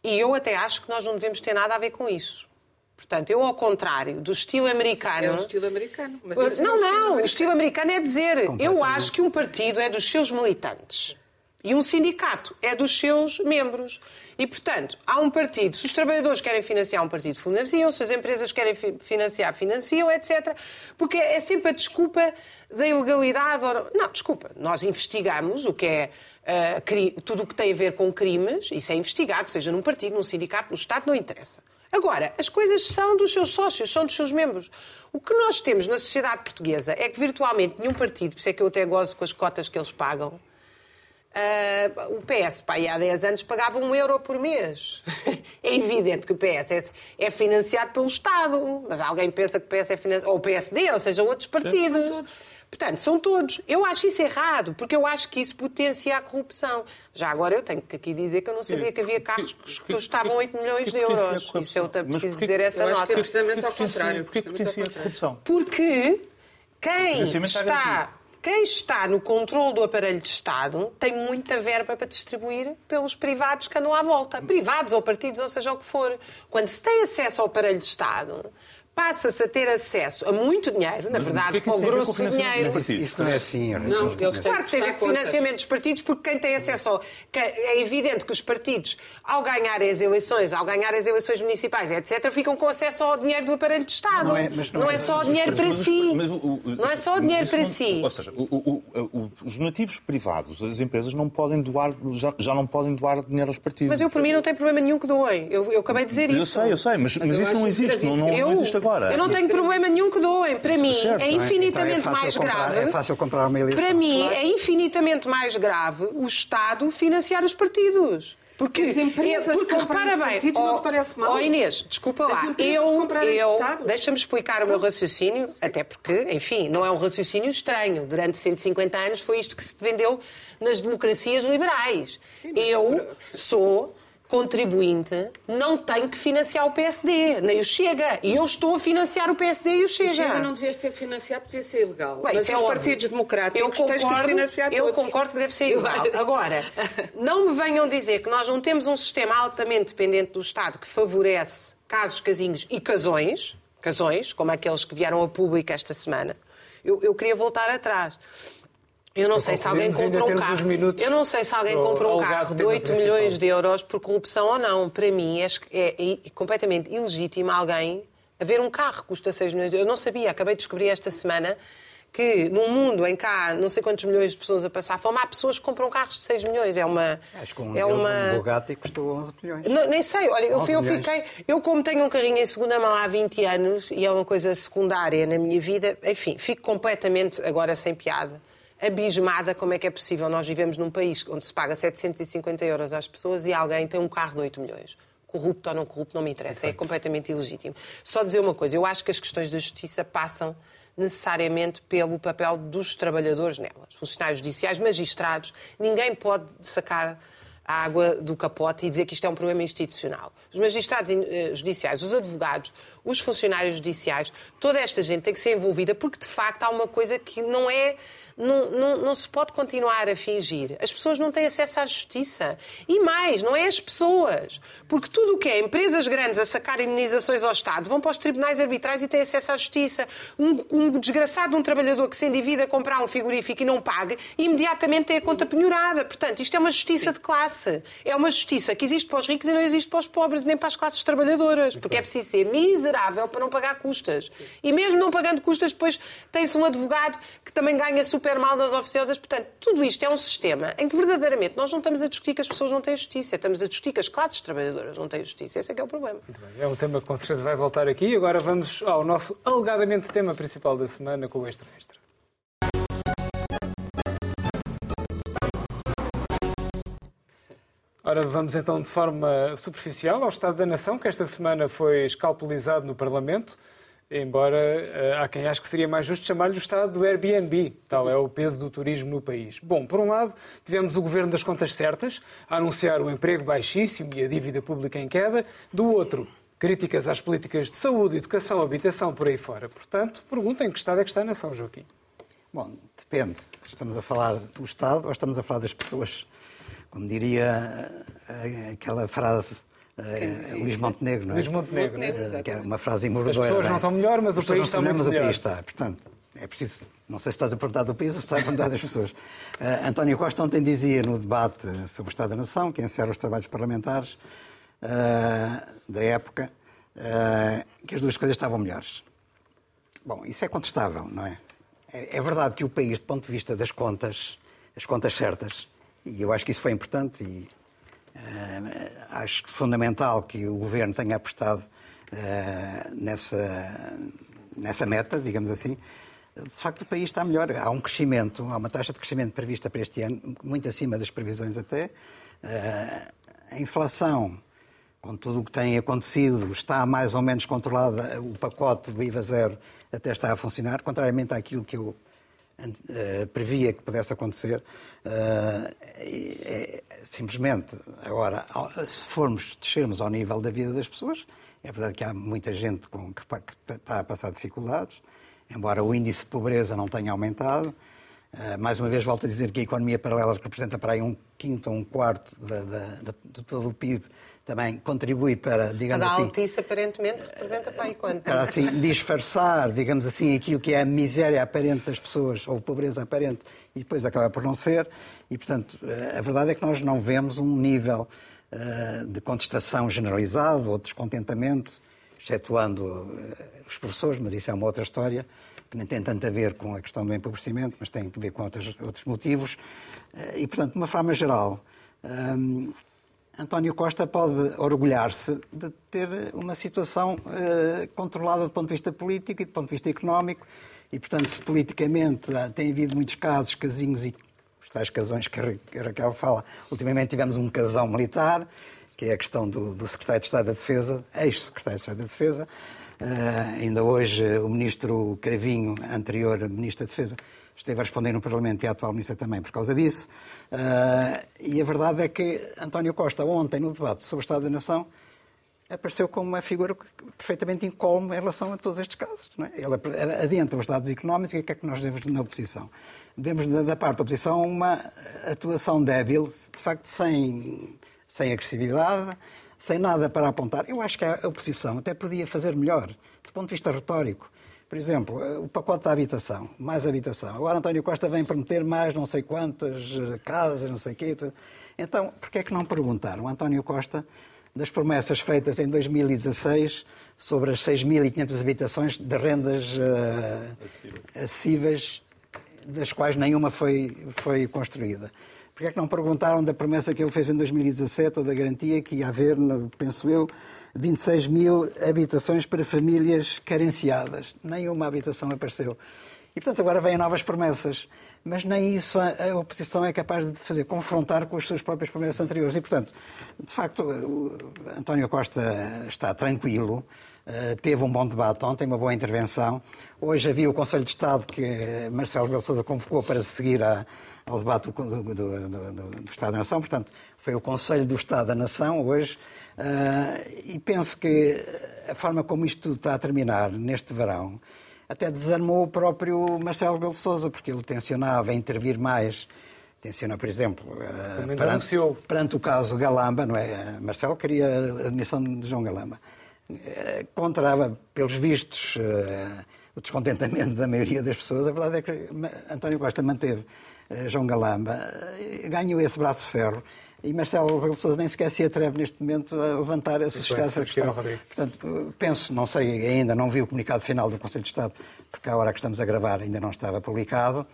S2: E eu até acho que nós não devemos ter nada a ver com isso. Portanto, eu, ao contrário do estilo americano.
S3: É o estilo americano. Mas é
S2: Não,
S3: o estilo
S2: não, o
S3: americano.
S2: estilo americano é dizer, eu acho que um partido é dos seus militantes. E um sindicato é dos seus membros. E, portanto, há um partido. Se os trabalhadores querem financiar um partido, financiam. Se as empresas querem financiar, financiam, etc. Porque é sempre a desculpa da ilegalidade. Não, desculpa. Nós investigamos o que é uh, tudo o que tem a ver com crimes. Isso é investigado, seja num partido, num sindicato, no Estado, não interessa. Agora, as coisas são dos seus sócios, são dos seus membros. O que nós temos na sociedade portuguesa é que virtualmente nenhum partido, por isso é que eu até gozo com as cotas que eles pagam, Uh, o PS, pá, há 10 anos, pagava um euro por mês. é evidente que o PS é, é, financiado pelo Estado, mas alguém pensa que o PS é financiado, ou o PSD, ou seja, outros partidos. Portanto, são todos. Eu acho isso errado, porque eu acho que isso potencia a corrupção. Já agora eu tenho que aqui dizer que eu não sabia que havia carros que, custavam 8 milhões de euros. Isso eu preciso dizer essa nota.
S3: Que é precisamente ao contrário.
S4: Porquê que potencia a corrupção?
S2: Porque quem está quem está no controle do aparelho de Estado tem muita verba para distribuir pelos privados que andam à volta. Privados ou partidos, ou seja o que for. Quando se tem acesso ao aparelho de Estado, passa-se a ter acesso a muito dinheiro, na verdade, com grosso dinheiro.
S5: Isso não é assim.
S2: Não, eles claro que tem a ver com o financiamento dos partidos, porque quem tem acesso ao... É evidente que os partidos, ao ganharem as eleições, ao ganharem as eleições municipais, etc., ficam com acesso ao dinheiro do aparelho de Estado. Não é, não não é, é só o dinheiro para si. Não é só o dinheiro para si.
S4: Ou seja, os donativos privados, as empresas não podem doar, já, já não podem doar dinheiro aos partidos.
S2: Mas eu, para mim, não tenho problema nenhum que doem. Eu, eu acabei de dizer
S4: eu
S2: isso.
S4: Eu sei, eu sei, mas, mas isso não existe. Não, não, não existe agora.
S2: Eu não tenho problema nenhum que doem. Para mim certo, é infinitamente então é mais
S5: comprar,
S2: grave.
S5: É fácil comprar uma eleição.
S2: Para mim é infinitamente mais grave o Estado financiar os partidos. Porque,
S3: as empresas
S2: é, porque repara bem,
S3: oh, não te parece mal?
S2: Oh Inês, desculpa lá, eu, eu deixa-me explicar o meu raciocínio, até porque, enfim, não é um raciocínio estranho. Durante 150 anos foi isto que se vendeu nas democracias liberais. Sim, eu sou contribuinte não tem que financiar o PSD, nem o Chega. E eu estou a financiar o PSD e o Chega. O
S3: Chega não devias ter que financiar porque devia ser ilegal. Bem, Mas é os óbvio. partidos democráticos eu concordo, financiar
S2: Eu concordo que deve ser ilegal. Agora, não me venham dizer que nós não temos um sistema altamente dependente do Estado que favorece casos, casinhos e casões, casões, como aqueles que vieram a público esta semana. Eu, eu queria voltar atrás. Eu não sei se alguém comprou um carro. Eu não sei se alguém comprou um carro de 8 milhões de euros por corrupção ou não. Para mim é, é, é completamente ilegítimo alguém haver um carro que custa 6 milhões de euros. Eu não sabia, acabei de descobrir esta semana que num mundo em que há não sei quantos milhões de pessoas a passar fome, há pessoas que compram carros de 6 milhões. É uma.
S5: Acho que um, é uma... um Bugatti custou 11 milhões.
S2: Não, nem sei, olha, eu, eu fiquei. Eu, como tenho um carrinho em segunda mão há 20 anos e é uma coisa secundária na minha vida, enfim, fico completamente agora sem piada abismada como é que é possível. Nós vivemos num país onde se paga 750 euros às pessoas e alguém tem um carro de 8 milhões. Corrupto ou não corrupto, não me interessa. É completamente ilegítimo. Só dizer uma coisa: eu acho que as questões da justiça passam necessariamente pelo papel dos trabalhadores nelas. Funcionários judiciais, magistrados. Ninguém pode sacar a água do capote e dizer que isto é um problema institucional. Os magistrados eh, judiciais, os advogados, os funcionários judiciais, toda esta gente tem que ser envolvida porque, de facto, há uma coisa que não é não, não, não, se pode continuar a fingir. As pessoas não têm acesso à justiça. E mais, não é as pessoas. Porque tudo o que é empresas grandes a sacar indenizações ao Estado vão para os tribunais arbitrais e têm acesso à justiça. Um, um desgraçado, um trabalhador que se endivida a comprar um frigorífico e não pague, imediatamente tem a conta penhorada. Portanto, isto é uma justiça de classe. É uma justiça que existe para os ricos e não existe para os pobres, nem para as classes trabalhadoras. Porque é preciso ser miserável para não pagar custas. E mesmo não pagando custas, depois tem-se um advogado que também ganha super super mal nas oficiosas. Portanto, tudo isto é um sistema em que verdadeiramente nós não estamos a discutir que as pessoas não têm justiça, estamos a discutir que as classes trabalhadoras não têm justiça. Esse é que é o problema.
S1: É um tema que com certeza vai voltar aqui. Agora vamos ao nosso alegadamente tema principal da semana com o extra-extra. Ora, vamos então de forma superficial ao Estado da Nação, que esta semana foi escalpelizado no Parlamento embora uh, há quem ache que seria mais justo chamar-lhe o estado do Airbnb. Tal é o peso do turismo no país. Bom, por um lado, tivemos o governo das contas certas a anunciar o emprego baixíssimo e a dívida pública em queda. Do outro, críticas às políticas de saúde, educação, habitação, por aí fora. Portanto, perguntem que estado é que está a nação, Joaquim.
S5: Bom, depende. Estamos a falar do Estado ou estamos a falar das pessoas? Como diria eh, aquela frase Uh, Luís Montenegro, não é?
S1: Luís Montenegro,
S5: Montenegro é? que é uma frase imordoira.
S1: As pessoas não estão melhor, mas o país está muito melhor.
S5: Mas o país está, portanto, é preciso, não sei se estás a perguntar do país ou se estás a perguntar das pessoas. Uh, António Costa ontem dizia no debate sobre o Estado da Nação, que encerra os trabalhos parlamentares uh, da época, uh, que as duas coisas estavam melhores. Bom, isso é contestável, não é? é? É verdade que o país, do ponto de vista das contas, as contas certas, e eu acho que isso foi importante e acho fundamental que o Governo tenha apostado nessa, nessa meta, digamos assim, de facto o país está melhor. Há um crescimento, há uma taxa de crescimento prevista para este ano, muito acima das previsões até. Eh, a inflação, com tudo o que tem acontecido, está mais ou menos controlada. O pacote do IVA zero até está a funcionar, contrariamente àquilo que eu previa que pudesse acontecer. Uh, é, simplesmente, agora, se formos descermos ao nível da vida das pessoas, é verdade que há muita gente com, que está a passar dificuldades, embora o índice de pobreza não tenha aumentado. Uh, mais uma vez, volto a dizer que a economia paralela representa para aí um quinto ou um quarto de, de, de, todo o PIB, também contribui para, digamos assim...
S2: altice, aparentemente, representa para aí quanto?
S5: Para, assim, disfarçar, digamos assim, aquilo que é a miséria aparente das pessoas, ou a pobreza aparente, e depois acaba por não ser. E, portanto, eh, a verdade é que nós não vemos um nível uh, de contestação generalizado ou descontentamento excetuando os professores, mas isso é uma outra história, que nem tem tanto a ver com a questão do empobrecimento, mas tem a ver com outros, outros motivos. Eh, e, portanto, de uma forma geral, um, António Costa pode orgulhar-se de ter uma situação uh, controlada do ponto de vista político e do ponto de vista económico, e, portanto, se politicamente tem havido muitos casos, casinhos e os tais casões que a Raquel fala, ultimamente tivemos um casão militar, que é a questão do, do secretário de Estado da Defesa, ex-secretário de Estado da Defesa. Uh, ainda hoje o ministro Cravinho, anterior ministro da Defesa, esteve a responder no Parlamento e a atual ministra também por causa disso. Uh, e a verdade é que António Costa, ontem, no debate sobre o Estado da Nação, apareceu como uma figura perfeitamente incólume em relação a todos estes casos. É? Ele adianta os dados económicos e o que é que nós devemos na oposição? Devemos, da parte da oposição, uma atuação débil, de facto, sem sem agressividade, sem nada para apontar. Eu acho que a oposição até podia fazer melhor, do ponto de vista retórico. Por exemplo, o pacote da habitação, mais habitação. Agora António Costa vem prometer mais não sei quantas eh, casas, não sei o quê. Então, por que é que não perguntaram António Costa das promessas feitas em 2016 sobre as 6.500 habitações de rendas uh, acessíveis, das quais nenhuma foi, foi construída? Porquê é que não perguntaram da promessa que ele fez em 2017 ou da garantia que ia haver, penso eu, 26 mil habitações para famílias carenciadas? Nenhuma habitação apareceu. E, portanto, agora vêm novas promessas. Mas nem isso a, oposição é capaz de fazer, confrontar com as suas próprias promessas anteriores. E, portanto, de facto, António Costa está tranquilo, eh, teve um bom debate ontem, uma boa intervenção. Hoje havia o Conselho de Estado que Marcelo Rebelo Sousa convocou para seguir a, ao debate do, do, do, do, Estado da Nação. Portanto, foi o Conselho do Estado da Nação hoje. Uh, e penso que a forma como isto tudo está a terminar neste verão até desarmou o próprio Marcelo Rebelo de Sousa, porque ele tencionava intervir mais. Tenciona, por exemplo, uh, perante, perante, o caso Galamba, não é? Marcelo queria a admissão de João Galamba. Uh, contra, pelos vistos, o descontentamento da maioria das pessoas. A verdade é que António Costa manteve João Galamba, eh, ganhou esse braço de ferro. E Marcelo Rebelo Sousa nem sequer se atreve neste momento a levantar, a suscitar essa questão. Portanto, penso, não sei ainda, não vi o comunicado final do Conselho de Estado, porque à hora que estamos a gravar ainda não estava publicado,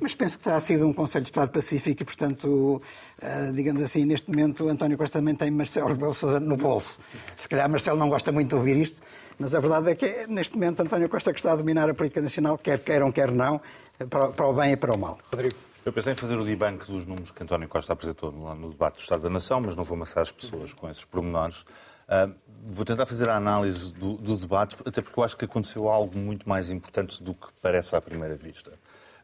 S5: mas penso que terá sido um Conselho de Estado pacífico e, portanto, eh, digamos assim, neste momento António Costa também tem Marcelo Rebelo Sousa no bolso. Se calhar Marcelo não gosta muito de ouvir isto, mas a verdade é que neste momento António Costa que está a dominar a política nacional, quer queiram, quer não, para o bem e para o mal.
S1: Rodrigo.
S4: Eu pensei em fazer o debunk dos números que António Costa apresentou no debate do Estado da Nação, mas não vou amassar as pessoas com esses pormenores. Uh, vou tentar fazer a análise do, do, debate, até porque eu acho que aconteceu algo muito mais importante do que parece à primeira vista.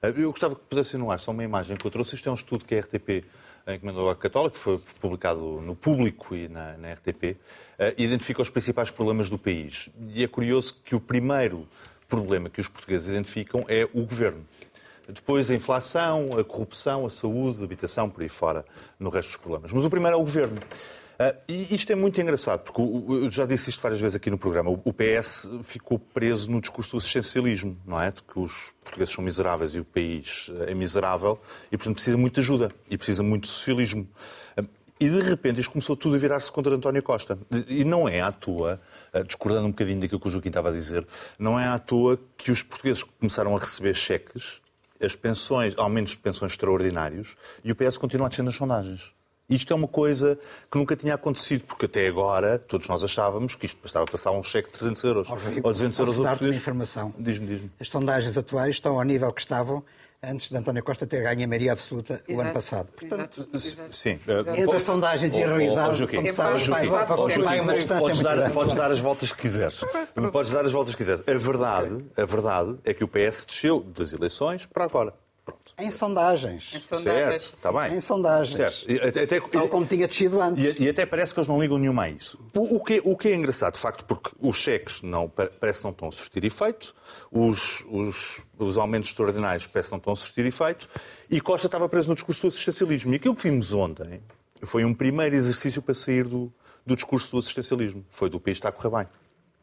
S4: Uh, eu gostava que pusesse no ar só uma imagem que eu trouxe. Isto é um estudo que a RTP encomendou à Católica, que foi publicado no público e na, na RTP, uh, identifica os principais problemas do país. E é curioso que o primeiro problema que os portugueses identificam é o governo. Depois a inflação, a corrupção, a saúde, a habitação, por aí fora, no resto dos problemas. Mas o primeiro é o governo. Uh, e isto é muito engraçado, porque eu já disse isto várias vezes aqui no programa. O PS ficou preso no discurso do assistencialismo, não é? De que os portugueses são miseráveis e o país é miserável e, portanto, precisa de ajuda e precisa muito de socialismo. Uh, e, de repente, isto começou tudo a virar-se contra António Costa. E não é à toa, uh, discordando um bocadinho daquilo que o Joaquim estava a dizer, não é à toa que os portugueses começaram a receber cheques, as pensões, aumentos de pensões extraordinários, e o PS continua a descer nas sondagens. Isto é uma coisa que nunca tinha acontecido, porque até agora todos nós achávamos que isto bastava passar um cheque de 300 euros ou 200 euros. Diz-me, diz-me.
S5: As sondagens atuais estão ao nível que estavam antes de António Costa ter ganho a maioria absoluta o ano passado.
S4: Portanto, exato, sim.
S5: Entre as sondagens e a realidade, como sabes, vai, vai uma distância
S4: podes
S5: muito
S4: dar,
S5: grande.
S4: podes dar as voltas que quiseres. podes dar as voltas que quiseres. A verdade, a verdade é que o PS desceu das eleições para agora. Pronto.
S5: Em sondagens.
S3: Em sondagens.
S4: Certo, está bem.
S5: Em sondagens.
S4: Certo. E até, até-
S5: Tal como tinha descido antes.
S4: E, e até parece que eles não ligam nenhuma a isso. O, o que, o que é engraçado, de facto, porque os cheques não, pa- parece que não estão a surtir efeito, os, os, os aumentos extraordinários parece que não estão a surtir efeito, e Costa estava preso no discurso do assistencialismo. E aquilo que vimos ontem foi um primeiro exercício para sair do, do discurso do assistencialismo. Foi do país está a correr bem.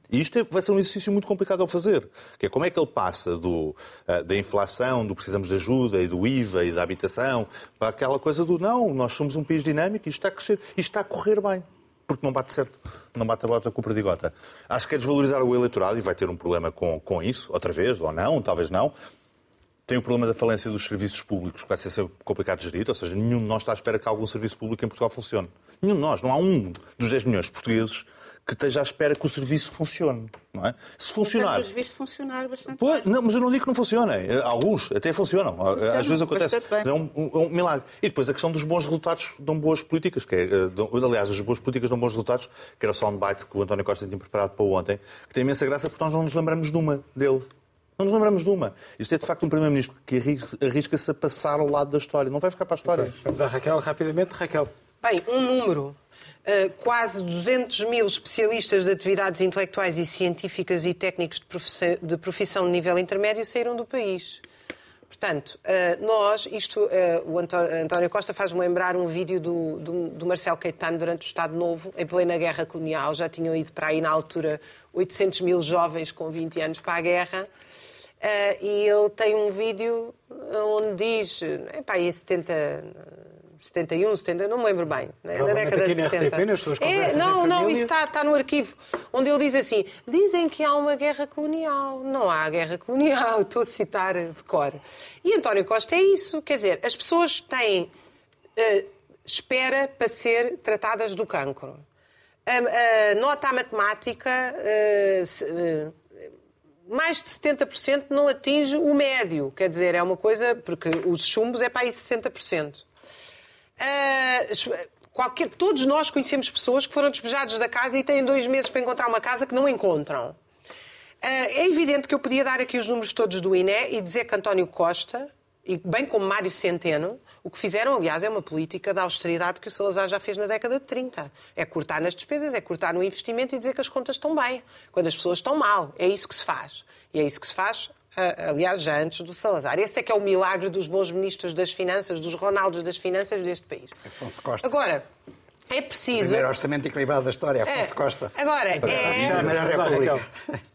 S4: E isto é- vai ser um exercício muito complicado ao fazer. Que é como é que ele passa do, ah, da inflação, do precisamos de ajuda e do IVA e da habitação, para aquela coisa do não, nós somos um país dinâmico e está a crescer, isto está a correr bem. Porque não bate certo, não bate a bota com o perdigota. Acho que é desvalorizar o eleitorado e vai ter um problema com, com isso, outra vez, ou não, talvez não. Tem o problema da falência dos serviços públicos, que vai ser sempre complicado de gerir, ou seja, nenhum de nós está à espera que algum serviço público em Portugal funcione. Nenhum de nós, não há um dos 10 milhões de portugueses que esteja à espera que o serviço funcione. Não é? Se funcionar.
S3: Temos visto funcionar bastante
S4: Pois,
S3: bem.
S4: não, mas eu não digo que não funcionem. Eh, Alguns até funcionam. Às vezes acontece. É um, um- é um milagre. E depois a questão dos bons resultados dão boas políticas. Que é, eh, dão- aliás, as boas políticas dão bons resultados, que era o soundbite que o António Costa tinha preparado para ontem, que tem imensa graça porque nós não nos lembramos de uma dele. Não nos lembramos de uma. Isto é de facto um Primeiro-Ministro que arris- arrisca-se a passar ao lado da história. Não vai ficar para a história.
S1: Vamos à Raquel rapidamente. Raquel,
S2: Bem, um número. Quase 200 mil especialistas de atividades intelectuais e científicas e técnicos de profissão, de nível intermédio saíram do país. Portanto, nós, isto, o Antó- António Costa faz-me lembrar um vídeo do, do, do Marcelo Caetano durante o Estado Novo, em plena Guerra Colonial. Já tinham ido para aí, na altura, 800 mil jovens com 20 anos para a guerra. E ele tem um vídeo onde diz, epá, aí 70, 71, 70, não me lembro bem, né? na década de
S1: na
S2: 70.
S1: RTP, nas suas
S2: é, não, não,
S1: família.
S2: isso está, está no arquivo, onde ele diz assim: dizem que há uma guerra colonial. Não há guerra colonial, estou a citar de cor. E António Costa é isso, quer dizer, as pessoas têm eh, espera para ser tratadas do cancro. A, a nota à matemática. eh, se- eh, mais de 70% não atinge o médio. Quer dizer, é uma coisa. Porque os chumbos é para aí 60%. Ah, qualquer- todos nós conhecemos pessoas que foram despejados da casa e têm dois meses para encontrar uma casa que não encontram. Ah, é evidente que eu podia dar aqui os números todos do INE e dizer que António Costa, e bem como Mário Centeno, o que fizeram, aliás, é uma política de austeridade que o Salazar já fez na década de 30. É cortar nas despesas, é cortar no investimento e dizer que as contas estão bem, quando as pessoas estão mal. É isso que se faz. E é isso que se faz, aliás, já antes do Salazar. Esse é que é o milagre dos bons ministros das finanças, dos Ronaldos das finanças deste país.
S5: Afonso Costa.
S2: Agora, é preciso.
S5: Primeiro orçamento equilibrado da história, Afonso
S2: É,
S5: Costa.
S2: Agora, é.
S5: República.
S1: Raquel.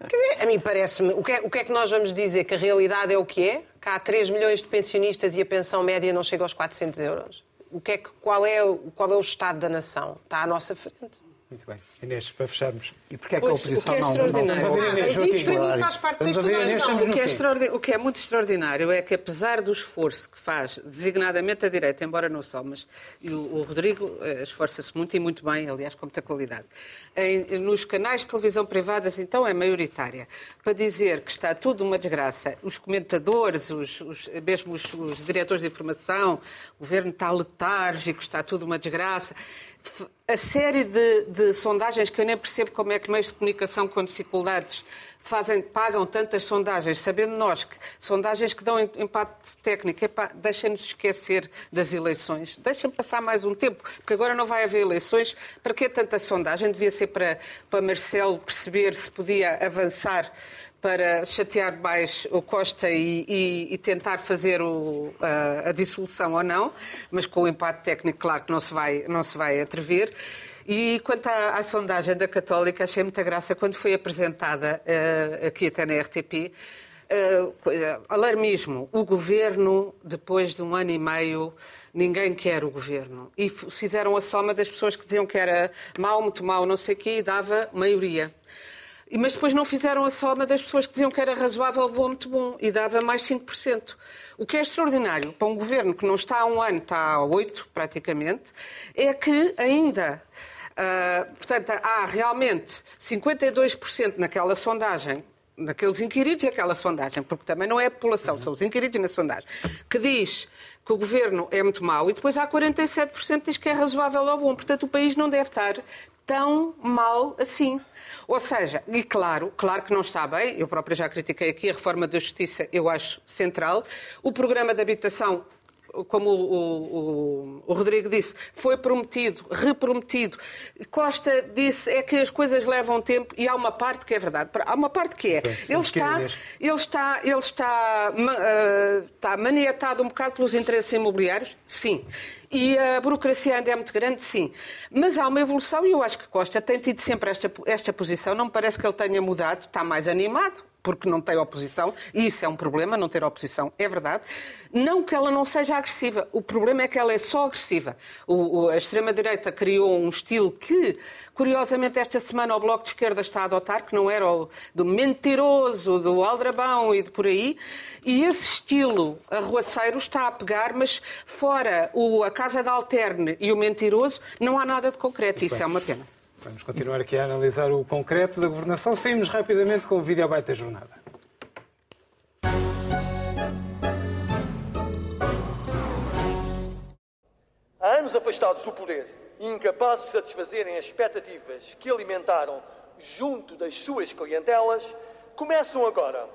S2: Quer dizer, a mim parece-me. O que, é, o que é que nós vamos dizer? Que a realidade é o que é? Que há 3 milhões de pensionistas e a pensão média não chega aos 400 euros? O que é que, qual, é, o- qual é o estado da nação? Está à nossa frente.
S1: Muito bem. Inês, para fecharmos.
S5: E porquê é que a oposição
S3: o que é
S5: não, não
S3: extraordinário.
S2: Ah,
S1: Inês,
S2: mas
S1: Joaquim.
S2: isso para mim faz parte
S1: Vamos
S2: desta
S1: ouvir a Inês,
S2: razão.
S1: estamos
S3: O
S1: no
S3: que, é extraordi- o que é muito extraordinário é que, apesar do esforço que faz, designadamente a direita, embora não só, mas e o, o Rodrigo eh, esforça-se muito e muito bem, aliás, com muita qualidade. Em- nos canais de televisão privadas, então, é maioritária. Para dizer que está tudo uma desgraça, os comentadores, os, os- mesmo os, os diretores de informação, o governo está letárgico, está tudo uma desgraça. A série de, de sondagens que eu nem percebo como é que meios de comunicação com dificuldades fazem, pagam tantas sondagens, sabendo nós que sondagens que dão impacto técnico, deixem-nos esquecer das eleições, deixem passar mais um tempo, porque agora não vai haver eleições. Para que tanta sondagem? Devia ser para, para Marcelo perceber se podia avançar para chatear mais o Costa e, e, e tentar fazer o, a, a, dissolução ou não, mas com o empate técnico, claro que não se vai, não se vai atrever. E quanto à, à sondagem da Católica, achei muita graça quando foi apresentada uh, aqui até na RTP. Uh, alarmismo. O governo, depois de um ano e meio, ninguém quer o governo. E fizeram a soma das pessoas que diziam que era mau, muito mau, não sei o quê, e dava maioria. Mas depois não fizeram a soma das pessoas que diziam que era razoável, ou muito bom, e dava mais 5%. O que é extraordinário para um governo que não está há um ano, está há oito, praticamente, é que ainda. Uh, portanto, há realmente 52% naquela sondagem, naqueles inquiridos daquela sondagem, porque também não é a população, são os inquiridos na sondagem, que diz que o governo é muito mau e depois há 47% que diz que é razoável ou bom. Portanto, o país não deve estar tão mal assim. Ou seja, e claro, claro que não está bem, eu própria já critiquei aqui a reforma da Justiça, eu acho central. O programa de habitação como o, o, o, Rodrigo disse, foi prometido, reprometido. Costa disse é que as coisas levam tempo e há uma parte que é verdade. Há uma parte que é. Ele está, ele está, ele está, uh, está maniatado um bocado pelos interesses imobiliários? Sim. E a burocracia ainda é muito grande, sim. Mas há uma evolução e eu acho que Costa tem tido sempre esta, esta posição. Não me parece que ele tenha mudado, está mais animado porque não tem oposição, e isso é um problema, não ter oposição, é verdade. Não que ela não seja agressiva, o problema é que ela é só agressiva. O, o, a extrema-direita criou um estilo que, curiosamente, esta semana o Bloco de Esquerda está a adotar, que não era o do mentiroso, do aldrabão e de por aí, e esse estilo arruaceiro está a pegar, mas fora o, a Casa da Alterne e o mentiroso, não há nada de concreto, isso é uma pena.
S1: Vamos continuar aqui a analisar o concreto da governação. Saímos rapidamente com o vídeo abaixo da jornada.
S6: Há anos afastados do poder e incapazes de satisfazerem as expectativas que alimentaram junto das suas clientelas, começam agora,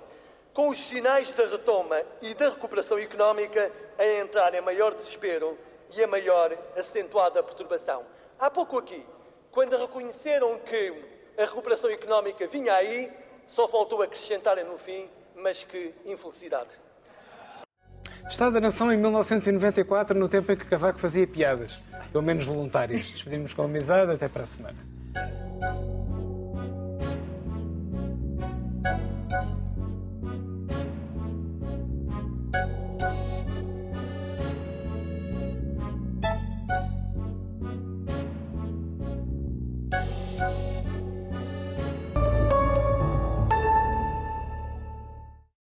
S6: com os sinais da retoma e da recuperação económica, a entrar em maior desespero e a maior acentuada perturbação. Há pouco aqui, quando reconheceram que a recuperação económica vinha aí, só faltou acrescentarem no fim, mas que infelicidade.
S1: Estado da Nação em 1994, no tempo em que Cavaco fazia piadas, pelo menos voluntárias. Despedimos com amizade, até para a semana.